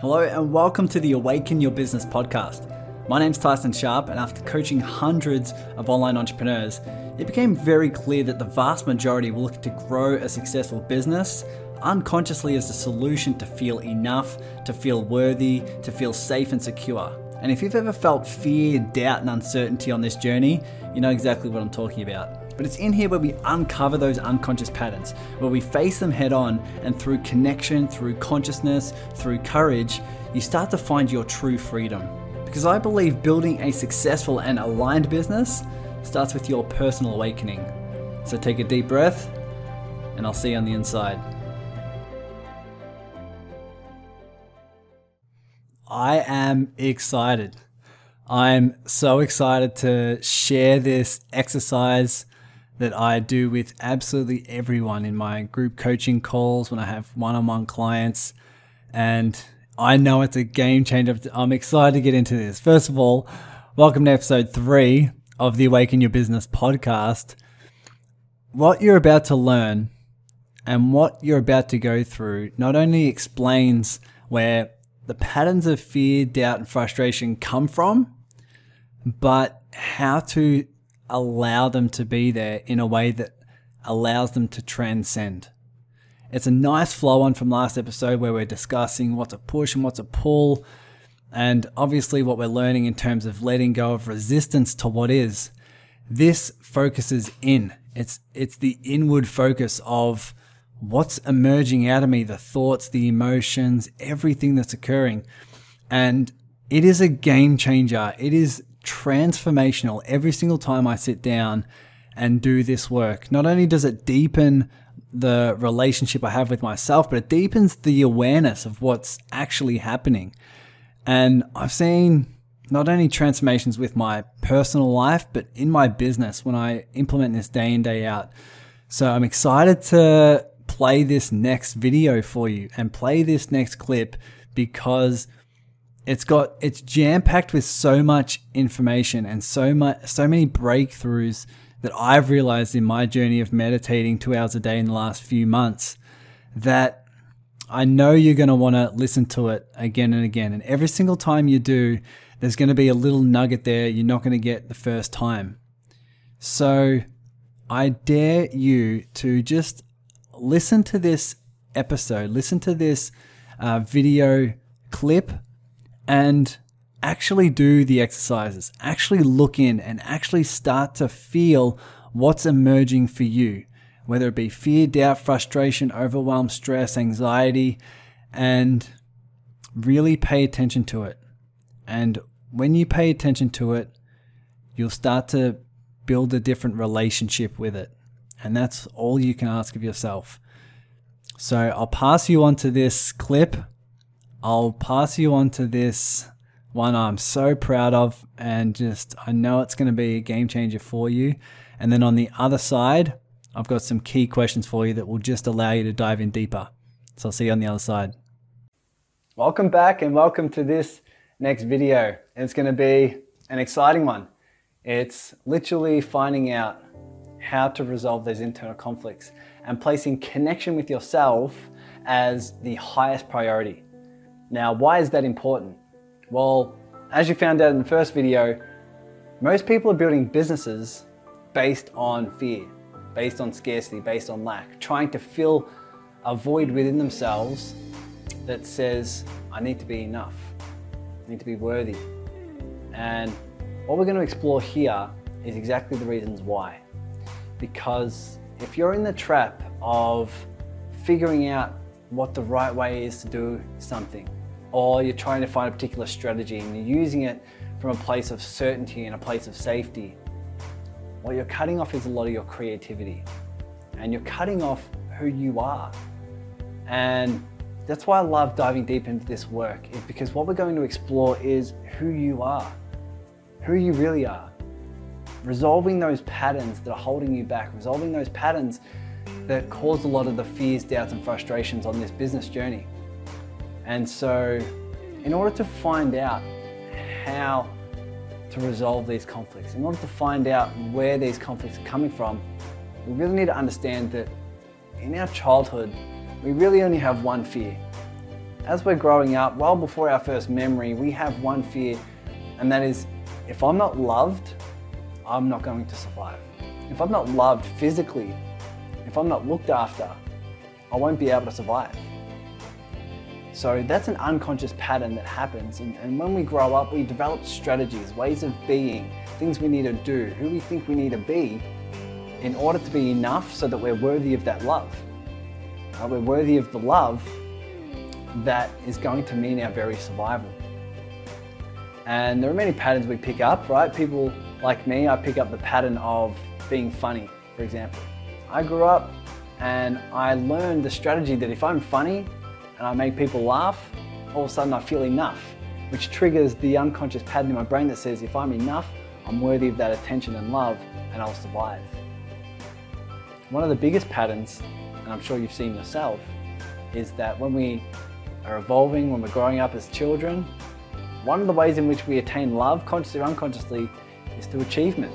Hello, and welcome to the Awaken Your Business podcast. My name's Tyson Sharp, and after coaching hundreds of online entrepreneurs, it became very clear that the vast majority were looking to grow a successful business unconsciously as a solution to feel enough, to feel worthy, to feel safe and secure. And if you've ever felt fear, doubt, and uncertainty on this journey, you know exactly what I'm talking about. But it's in here where we uncover those unconscious patterns, where we face them head on, and through connection, through consciousness, through courage, you start to find your true freedom. Because I believe building a successful and aligned business starts with your personal awakening. So take a deep breath, and I'll see you on the inside. I am excited. I'm so excited to share this exercise that I do with absolutely everyone in my group coaching calls when I have one on one clients. And I know it's a game changer. I'm excited to get into this. First of all, welcome to episode three of the Awaken Your Business podcast. What you're about to learn and what you're about to go through not only explains where the patterns of fear, doubt, and frustration come from, but how to allow them to be there in a way that allows them to transcend. It's a nice flow on from last episode where we're discussing what's a push and what's a pull, and obviously what we're learning in terms of letting go of resistance to what is. This focuses in. It's it's the inward focus of what's emerging out of me, the thoughts, the emotions, everything that's occurring. And it is a game changer. It is transformational every single time I sit down and do this work. Not only does it deepen the relationship I have with myself, but it deepens the awareness of what's actually happening. And I've seen not only transformations with my personal life, but in my business when I implement this day in, day out. So I'm excited to play this next video for you and play this next clip because it's got it's jam packed with so much information and so much so many breakthroughs that I've realized in my journey of meditating 2 hours a day in the last few months that I know you're going to want to listen to it again and again and every single time you do there's going to be a little nugget there you're not going to get the first time. So I dare you to just listen to this episode, listen to this uh, video clip and actually do the exercises, actually look in and actually start to feel what's emerging for you, whether it be fear, doubt, frustration, overwhelm, stress, anxiety, and really pay attention to it. And when you pay attention to it, you'll start to build a different relationship with it. And that's all you can ask of yourself. So I'll pass you on to this clip I'll pass you on to this one I'm so proud of, and just I know it's going to be a game changer for you. And then on the other side, I've got some key questions for you that will just allow you to dive in deeper. So I'll see you on the other side. Welcome back, and welcome to this next video. It's going to be an exciting one. It's literally finding out how to resolve those internal conflicts and placing connection with yourself as the highest priority. Now, why is that important? Well, as you found out in the first video, most people are building businesses based on fear, based on scarcity, based on lack, trying to fill a void within themselves that says, I need to be enough, I need to be worthy. And what we're going to explore here is exactly the reasons why. Because if you're in the trap of figuring out what the right way is to do something, or you're trying to find a particular strategy and you're using it from a place of certainty and a place of safety, what you're cutting off is a lot of your creativity and you're cutting off who you are. And that's why I love diving deep into this work, is because what we're going to explore is who you are, who you really are. Resolving those patterns that are holding you back, resolving those patterns that cause a lot of the fears, doubts, and frustrations on this business journey. And so, in order to find out how to resolve these conflicts, in order to find out where these conflicts are coming from, we really need to understand that in our childhood, we really only have one fear. as we're growing up, well before our first memory, we have one fear, and that is if I'm not loved, I'm not going to survive. If I'm not loved physically, if I'm not looked after, I won't be able to survive. So that's an unconscious pattern that happens. And, and, when we grow up, we develop strategies, ways of being, things we need to do, who we think we need to be in order to be enough so that we're worthy of that love. Uh, we're worthy of the love that is going to mean our very survival. And there are many patterns we pick up, right? People like me, I pick up the pattern of being funny, for example. I grew up and I learned the strategy that if I'm funny and I make people laugh, all of a sudden I feel enough, which triggers the unconscious pattern in my brain that says if I'm enough, I'm worthy of that attention and love and I'll survive. One of the biggest patterns, and I'm sure you've seen yourself, is that when we are evolving, when we're growing up as children, one of the ways in which we attain love, consciously or unconsciously, is through achievement,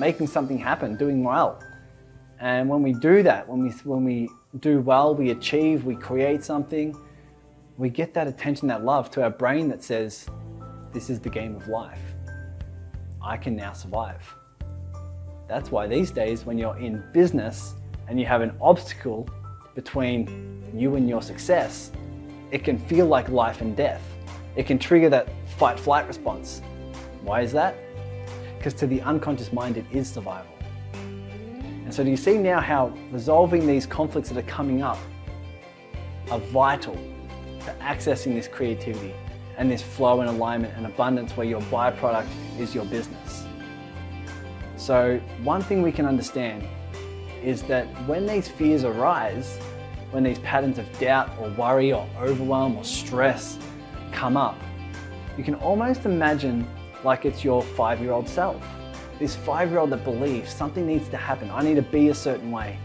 making something happen, doing well. And when we do that, when we, when we do well, we achieve, we create something, we get that attention, that love to our brain that says, this is the game of life. I can now survive. That's why these days, when you're in business and you have an obstacle between you and your success, it can feel like life and death. It can trigger that fight flight response. Why is that? Because to the unconscious mind, it is survival. So, do you see now how resolving these conflicts that are coming up are vital to accessing this creativity and this flow and alignment and abundance where your byproduct is your business? So, one thing we can understand is that when these fears arise, when these patterns of doubt or worry or overwhelm or stress come up, you can almost imagine like it's your five year old self. This five year old that believes something needs to happen. I need to be a certain way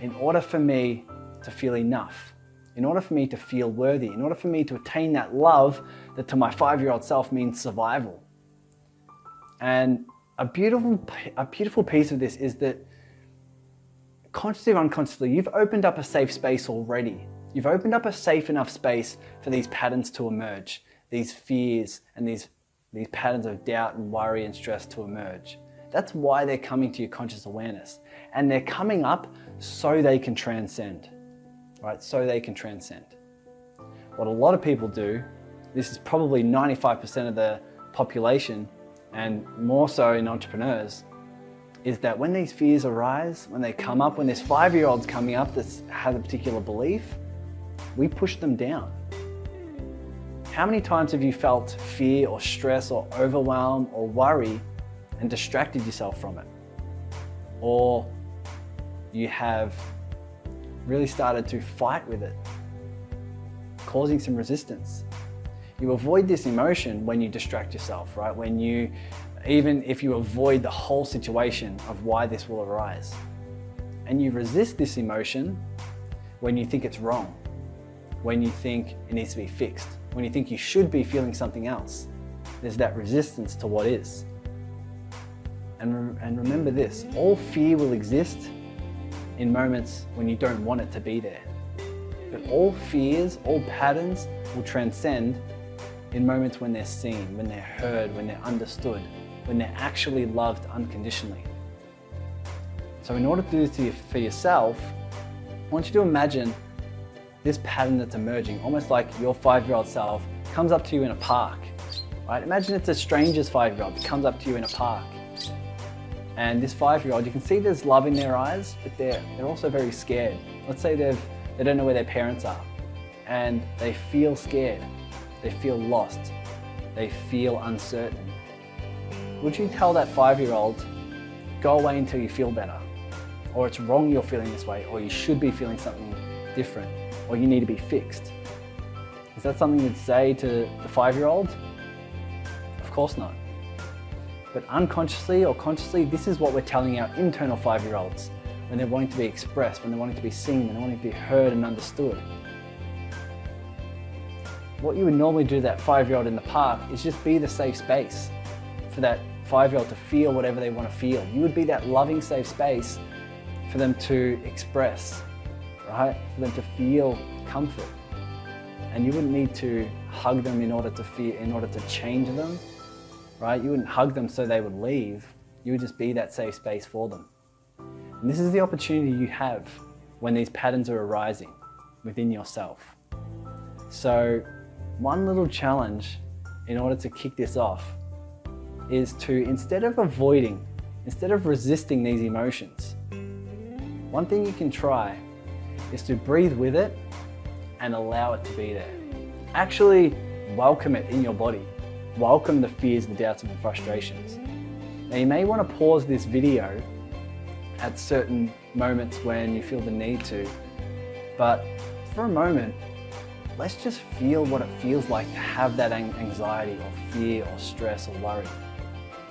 in order for me to feel enough, in order for me to feel worthy, in order for me to attain that love that to my five year old self means survival. And a beautiful, a beautiful piece of this is that consciously or unconsciously, you've opened up a safe space already. You've opened up a safe enough space for these patterns to emerge, these fears and these, these patterns of doubt and worry and stress to emerge. That's why they're coming to your conscious awareness. And they're coming up so they can transcend, right? So they can transcend. What a lot of people do, this is probably 95% of the population, and more so in entrepreneurs, is that when these fears arise, when they come up, when there's five year olds coming up that have a particular belief, we push them down. How many times have you felt fear or stress or overwhelm or worry and distracted yourself from it? Or you have really started to fight with it, causing some resistance. You avoid this emotion when you distract yourself, right? When you even if you avoid the whole situation of why this will arise. And you resist this emotion when you think it's wrong, when you think it needs to be fixed, when you think you should be feeling something else. There's that resistance to what is. And, and remember this all fear will exist in moments when you don't want it to be there. But all fears, all patterns will transcend in moments when they're seen, when they're heard, when they're understood when they're actually loved unconditionally. So, in order to do this for yourself, I want you to imagine this pattern that's emerging, almost like your five year old self comes up to you in a park. Right? Imagine it's a stranger's five year old that comes up to you in a park. And this five year old, you can see there's love in their eyes, but they're, they're also very scared. Let's say they've, they don't know where their parents are and they feel scared, they feel lost, they feel uncertain. Would you tell that five year old, go away until you feel better? Or it's wrong you're feeling this way, or you should be feeling something different, or you need to be fixed? Is that something you'd say to the five year old? Of course not. But unconsciously or consciously, this is what we're telling our internal five year olds when they're wanting to be expressed, when they're wanting to be seen, when they're wanting to be heard and understood. What you would normally do to that five year old in the park is just be the safe space for that five-year-old to feel whatever they want to feel. You would be that loving, safe space for them to express, right? For them to feel comfort. and you wouldn't need to hug them in order to fear, in order to change them, right? You wouldn't hug them so they would leave. You would just be that safe space for them. And this is the opportunity you have when these patterns are arising within yourself. So, one little challenge in order to kick this off is to instead of avoiding, instead of resisting these emotions, one thing you can try is to breathe with it and allow it to be there. Actually, welcome it in your body. Welcome the fears, the doubts, and the frustrations. Now, you may want to pause this video at certain moments when you feel the need to, but for a moment, let's just feel what it feels like to have that anxiety or fear or stress or worry.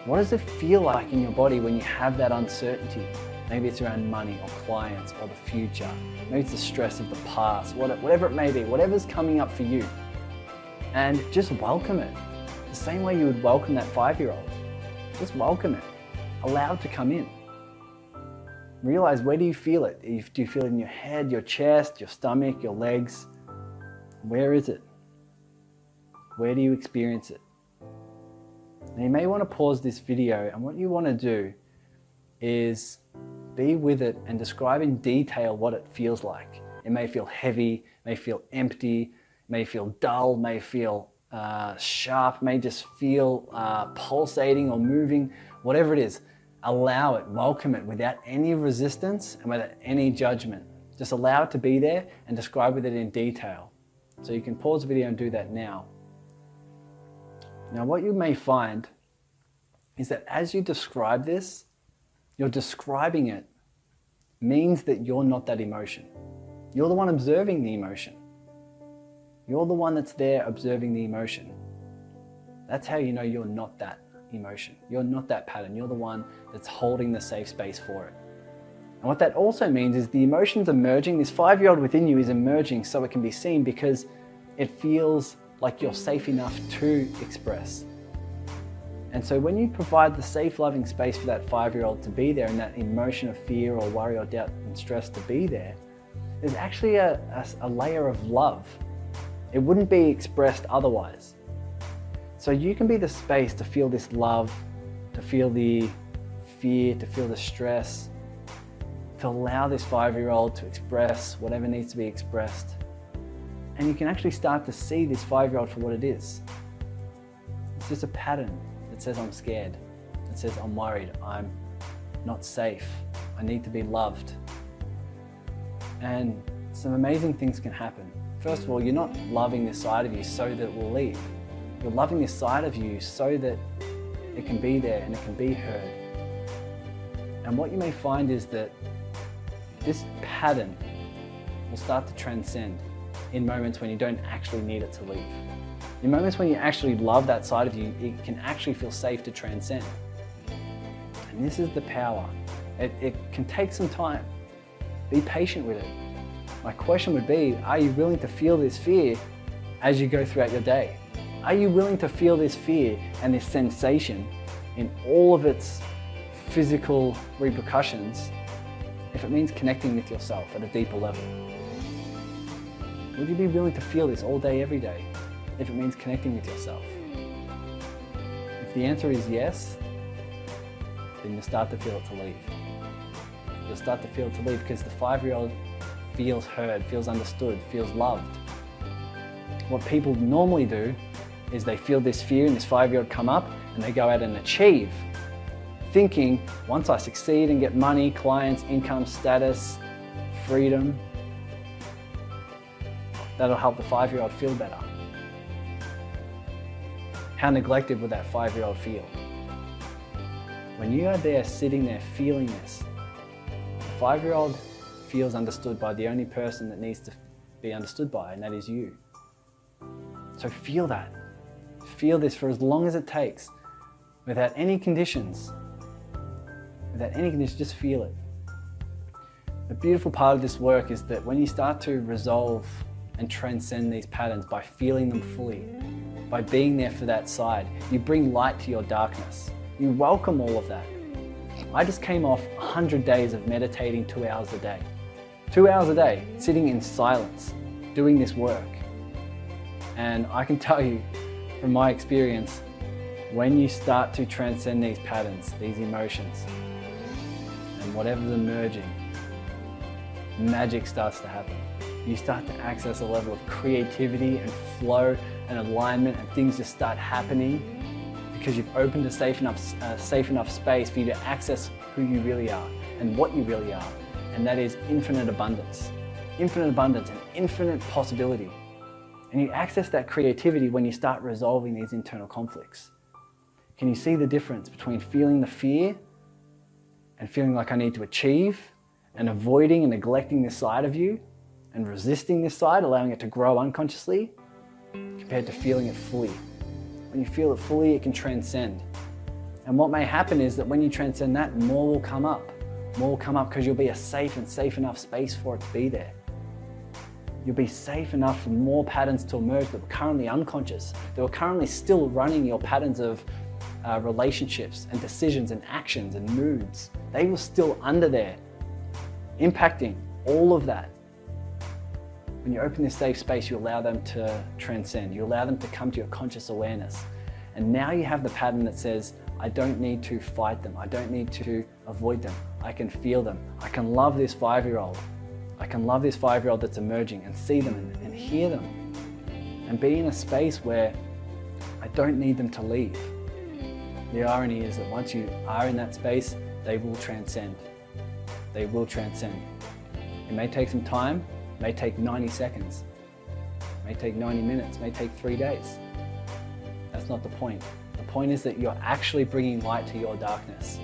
What does it feel like in your body when you have that uncertainty? Maybe it's around money or clients or the future. Maybe it's the stress of the past, whatever it may be, whatever's coming up for you. And just welcome it. The same way you would welcome that five year old. Just welcome it. Allow it to come in. Realize where do you feel it? Do you feel it in your head, your chest, your stomach, your legs? Where is it? Where do you experience it? Now you may want to pause this video and what you want to do is be with it and describe in detail what it feels like. It may feel heavy, may feel empty, may feel dull, may feel uh, sharp, may just feel uh, pulsating or moving, whatever it is. Allow it, welcome it without any resistance and without any judgment. Just allow it to be there and describe with it in detail. So you can pause the video and do that now. Now, what you may find is that as you describe this, you're describing it means that you're not that emotion. You're the one observing the emotion. You're the one that's there observing the emotion. That's how you know you're not that emotion. You're not that pattern. You're the one that's holding the safe space for it. And what that also means is the emotion's emerging. This five year old within you is emerging so it can be seen because it feels like you're safe enough to express. And so when you provide the safe, loving space for that five year old to be there and that emotion of fear or worry or doubt and stress to be there, there's actually a, a, a layer of love. It wouldn't be expressed otherwise. So you can be the space to feel this love, to feel the fear, to feel the stress, to allow this five year old to express whatever needs to be expressed. And you can actually start to see this five year old for what it is. It's just a pattern that says I'm scared, It says I'm worried, I'm not safe, I need to be loved. And some amazing things can happen. First of all, you're not loving this side of you so that it will leave. You're loving this side of you so that it can be there and it can be heard. And what you may find is that this pattern will start to transcend in moments when you don't actually need it to leave. In moments when you actually love that side of you, it can actually feel safe to transcend. And this is the power. It, it can take some time. Be patient with it. My question would be Are you willing to feel this fear as you go throughout your day? Are you willing to feel this fear and this sensation in all of its physical repercussions if it means connecting with yourself at a deeper level? Would you be willing to feel this all day, every day if it means connecting with yourself? If the answer is yes, then you'll start to feel it to leave. You'll start to feel it to leave because the five year old feels heard, feels understood, feels loved. What people normally do is they feel this fear and this five year old come up and they go out and achieve, thinking once I succeed and get money, clients, income, status, freedom, that'll help the five year old feel better. How neglected would that five year old feel? When you are there sitting there feeling this, the five year old feels understood by the only person that needs to be understood by, and that is you. So feel that. Feel this for as long as it takes, without any conditions. Without any conditions, just feel it. The beautiful part of this work is that when you start to resolve and transcend these patterns by feeling them fully, by being there for that side, you bring light to your darkness. You welcome all of that. I just came off 100 days of meditating two hours a day. Two hours a day, sitting in silence, doing this work. And I can tell you from my experience, when you start to transcend these patterns, these emotions, and whatever's emerging, magic starts to happen. You start to access a level of creativity and flow and alignment, and things just start happening because you've opened a safe enough, uh, safe enough space for you to access who you really are and what you really are, and that is infinite abundance. Infinite abundance and infinite possibility. And you access that creativity when you start resolving these internal conflicts. Can you see the difference between feeling the fear and feeling like I need to achieve and avoiding and neglecting this side of you and resisting this side, allowing it to grow unconsciously, compared to feeling it fully? When you feel it fully, it can transcend. And what may happen is that when you transcend that, more will come up. More will come up because you'll be a safe and safe enough space for it to be there. You'll be safe enough for more patterns to emerge that were currently unconscious, that were currently still running your patterns of uh, relationships and decisions and actions and moods. They were still under there, impacting all of that. When you open this safe space, you allow them to transcend. You allow them to come to your conscious awareness. And now you have the pattern that says, I don't need to fight them. I don't need to avoid them. I can feel them. I can love this five year old. I can love this five year old that's emerging and see them and, and hear them and be in a space where I don't need them to leave. The irony is that once you are in that space, they will transcend. They will transcend. It may take some time, may take 90 seconds, may take 90 minutes, may take three days. That's not the point. The point is that you're actually bringing light to your darkness.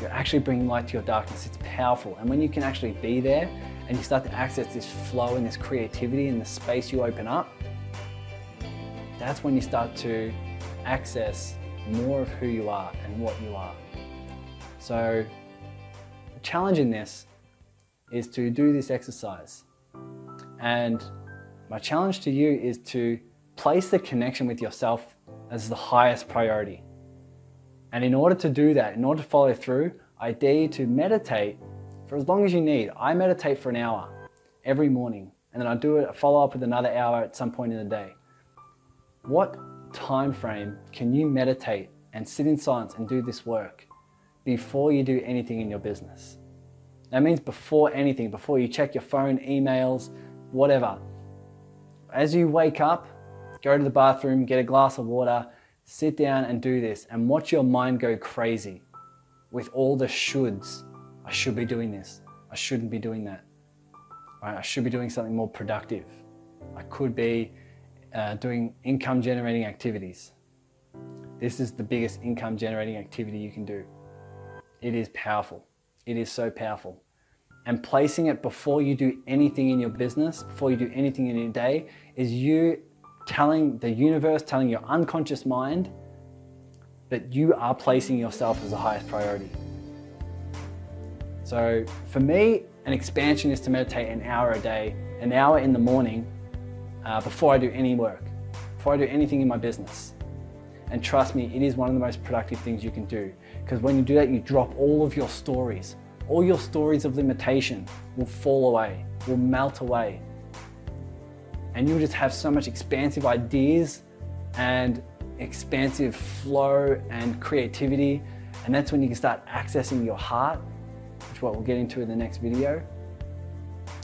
You're actually bringing light to your darkness. It's powerful. And when you can actually be there and you start to access this flow and this creativity and the space you open up, that's when you start to access more of who you are and what you are. So, the challenge in this is to do this exercise. And my challenge to you is to place the connection with yourself as the highest priority. And in order to do that, in order to follow through, I dare you to meditate for as long as you need. I meditate for an hour every morning, and then I do it, follow up with another hour at some point in the day. What time frame can you meditate and sit in silence and do this work before you do anything in your business? That means before anything, before you check your phone, emails, whatever. As you wake up, go to the bathroom, get a glass of water, sit down and do this and watch your mind go crazy with all the shoulds. I should be doing this. I shouldn't be doing that. Right? I should be doing something more productive. I could be uh, doing income generating activities. This is the biggest income generating activity you can do. It is powerful. It is so powerful. And placing it before you do anything in your business, before you do anything in your day, is you telling the universe, telling your unconscious mind that you are placing yourself as the highest priority. So for me, an expansion is to meditate an hour a day, an hour in the morning uh, before I do any work, before I do anything in my business. And trust me, it is one of the most productive things you can do. Because when you do that, you drop all of your stories. All your stories of limitation will fall away, will melt away. And you'll just have so much expansive ideas and expansive flow and creativity. And that's when you can start accessing your heart, which is what we'll get into in the next video.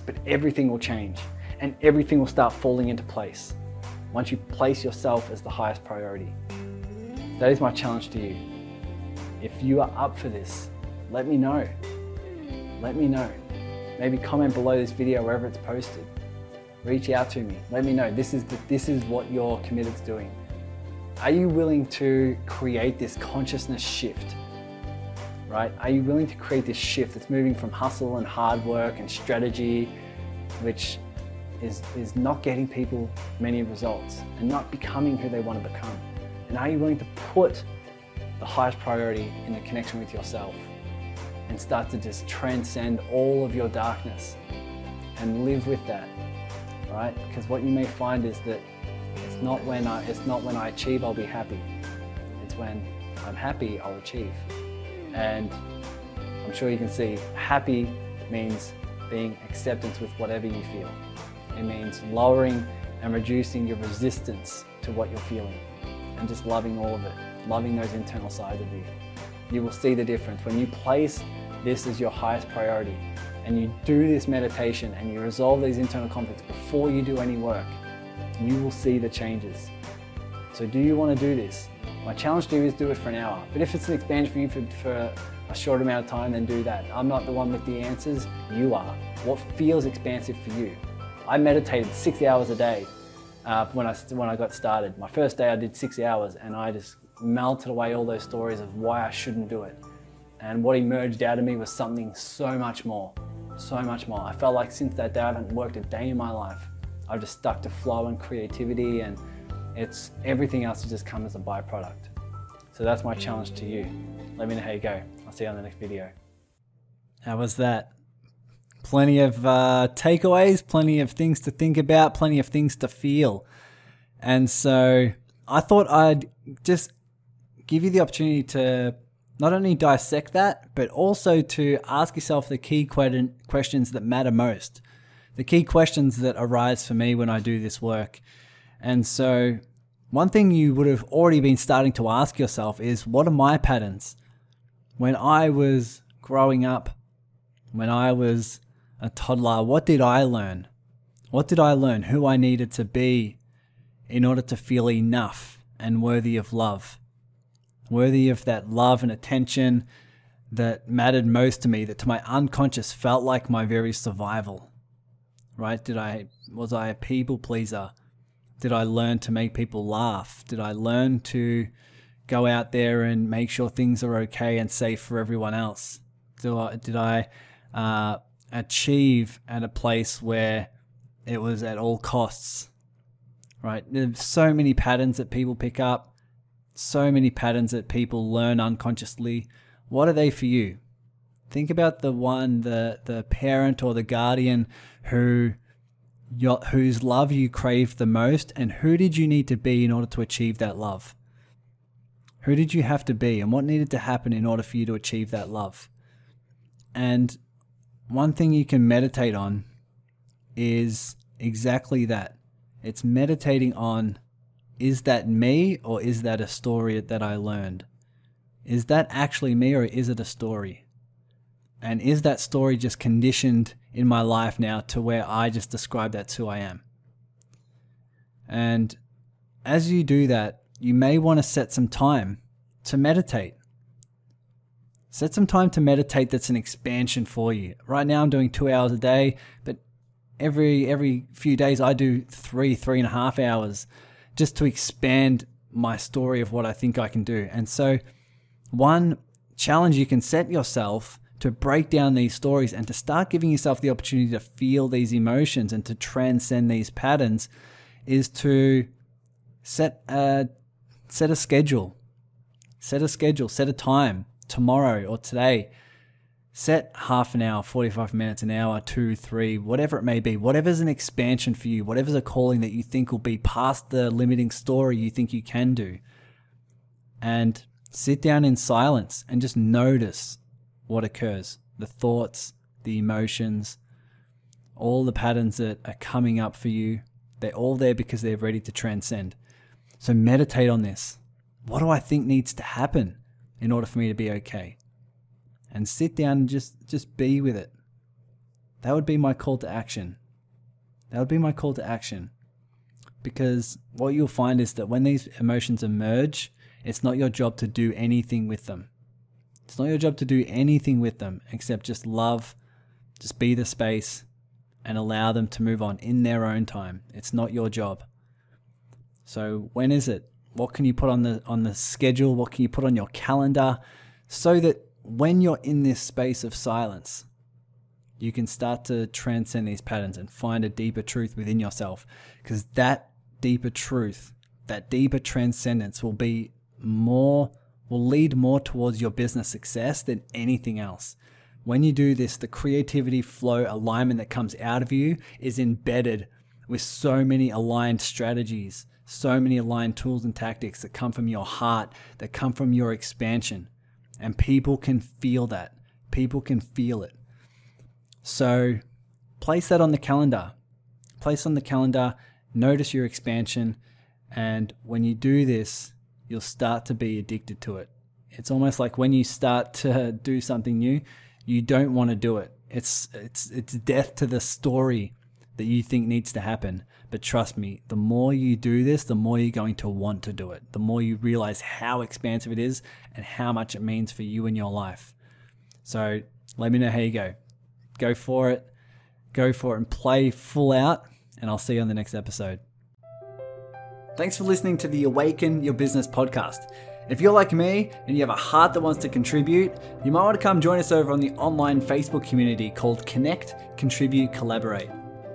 But everything will change and everything will start falling into place once you place yourself as the highest priority. That is my challenge to you. If you are up for this, let me know. Let me know. Maybe comment below this video wherever it's posted. Reach out to me. Let me know this is the, this is what you're committed to doing. Are you willing to create this consciousness shift? Right? Are you willing to create this shift that's moving from hustle and hard work and strategy, which is, is not getting people many results and not becoming who they want to become? And are you willing to put the highest priority in the connection with yourself and start to just transcend all of your darkness and live with that, right? Because what you may find is that it's not when I, it's not when I achieve I'll be happy. It's when I'm happy I'll achieve. And I'm sure you can see happy means being acceptance with whatever you feel. It means lowering and reducing your resistance to what you're feeling and just loving all of it, loving those internal sides of you. You will see the difference. When you place this is your highest priority and you do this meditation and you resolve these internal conflicts before you do any work, you will see the changes. So, do you want to do this? My challenge to you is do it for an hour. But if it's an expansion for you for, for a short amount of time, then do that. I'm not the one with the answers, you are. What feels expansive for you? I meditated six hours a day uh, when, I, when I got started. My first day I did six hours and I just melted away all those stories of why I shouldn't do it. And what emerged out of me was something so much more, so much more. I felt like since that day I haven't worked a day in my life. I've just stuck to flow and creativity and it's everything else has just come as a byproduct. So that's my challenge to you. Let me know how you go. I'll see you on the next video. How was that? Plenty of uh, takeaways, plenty of things to think about, plenty of things to feel. And so I thought I'd just give you the opportunity to not only dissect that, but also to ask yourself the key questions that matter most, the key questions that arise for me when I do this work. And so, one thing you would have already been starting to ask yourself is what are my patterns? When I was growing up, when I was a toddler, what did I learn? What did I learn? Who I needed to be in order to feel enough and worthy of love? Worthy of that love and attention that mattered most to me, that to my unconscious felt like my very survival. Right? Did I was I a people pleaser? Did I learn to make people laugh? Did I learn to go out there and make sure things are okay and safe for everyone else? Did I, did I uh, achieve at a place where it was at all costs? Right? There's so many patterns that people pick up, so many patterns that people learn unconsciously. What are they for you? Think about the one, the the parent or the guardian who your, whose love you craved the most, and who did you need to be in order to achieve that love? Who did you have to be, and what needed to happen in order for you to achieve that love? And one thing you can meditate on is exactly that. It's meditating on is that me or is that a story that I learned? Is that actually me or is it a story? And is that story just conditioned in my life now to where I just describe that's who I am? And as you do that, you may want to set some time to meditate. Set some time to meditate that's an expansion for you. Right now I'm doing two hours a day, but every every few days I do three, three and a half hours just to expand my story of what I think I can do. And so one challenge you can set yourself to break down these stories and to start giving yourself the opportunity to feel these emotions and to transcend these patterns is to set a set a schedule. Set a schedule. Set a time. Tomorrow or today set half an hour 45 minutes an hour two three whatever it may be whatever's an expansion for you whatever's a calling that you think will be past the limiting story you think you can do and sit down in silence and just notice what occurs the thoughts, the emotions, all the patterns that are coming up for you. They're all there because they're ready to transcend. So meditate on this. What do I think needs to happen in order for me to be okay? And sit down and just, just be with it. That would be my call to action. That would be my call to action. Because what you'll find is that when these emotions emerge, it's not your job to do anything with them. It's not your job to do anything with them except just love, just be the space, and allow them to move on in their own time. It's not your job. So when is it? What can you put on the on the schedule? What can you put on your calendar so that when you're in this space of silence, you can start to transcend these patterns and find a deeper truth within yourself because that deeper truth, that deeper transcendence will be more will lead more towards your business success than anything else. When you do this, the creativity, flow, alignment that comes out of you is embedded with so many aligned strategies, so many aligned tools and tactics that come from your heart, that come from your expansion. And people can feel that. People can feel it. So place that on the calendar. Place on the calendar notice your expansion. And when you do this, you'll start to be addicted to it. It's almost like when you start to do something new, you don't want to do it. It's it's it's death to the story that you think needs to happen. But trust me, the more you do this, the more you're going to want to do it. The more you realize how expansive it is and how much it means for you in your life. So let me know how you go. Go for it. Go for it and play full out. And I'll see you on the next episode. Thanks for listening to the Awaken Your Business podcast. If you're like me and you have a heart that wants to contribute, you might want to come join us over on the online Facebook community called Connect, Contribute, Collaborate.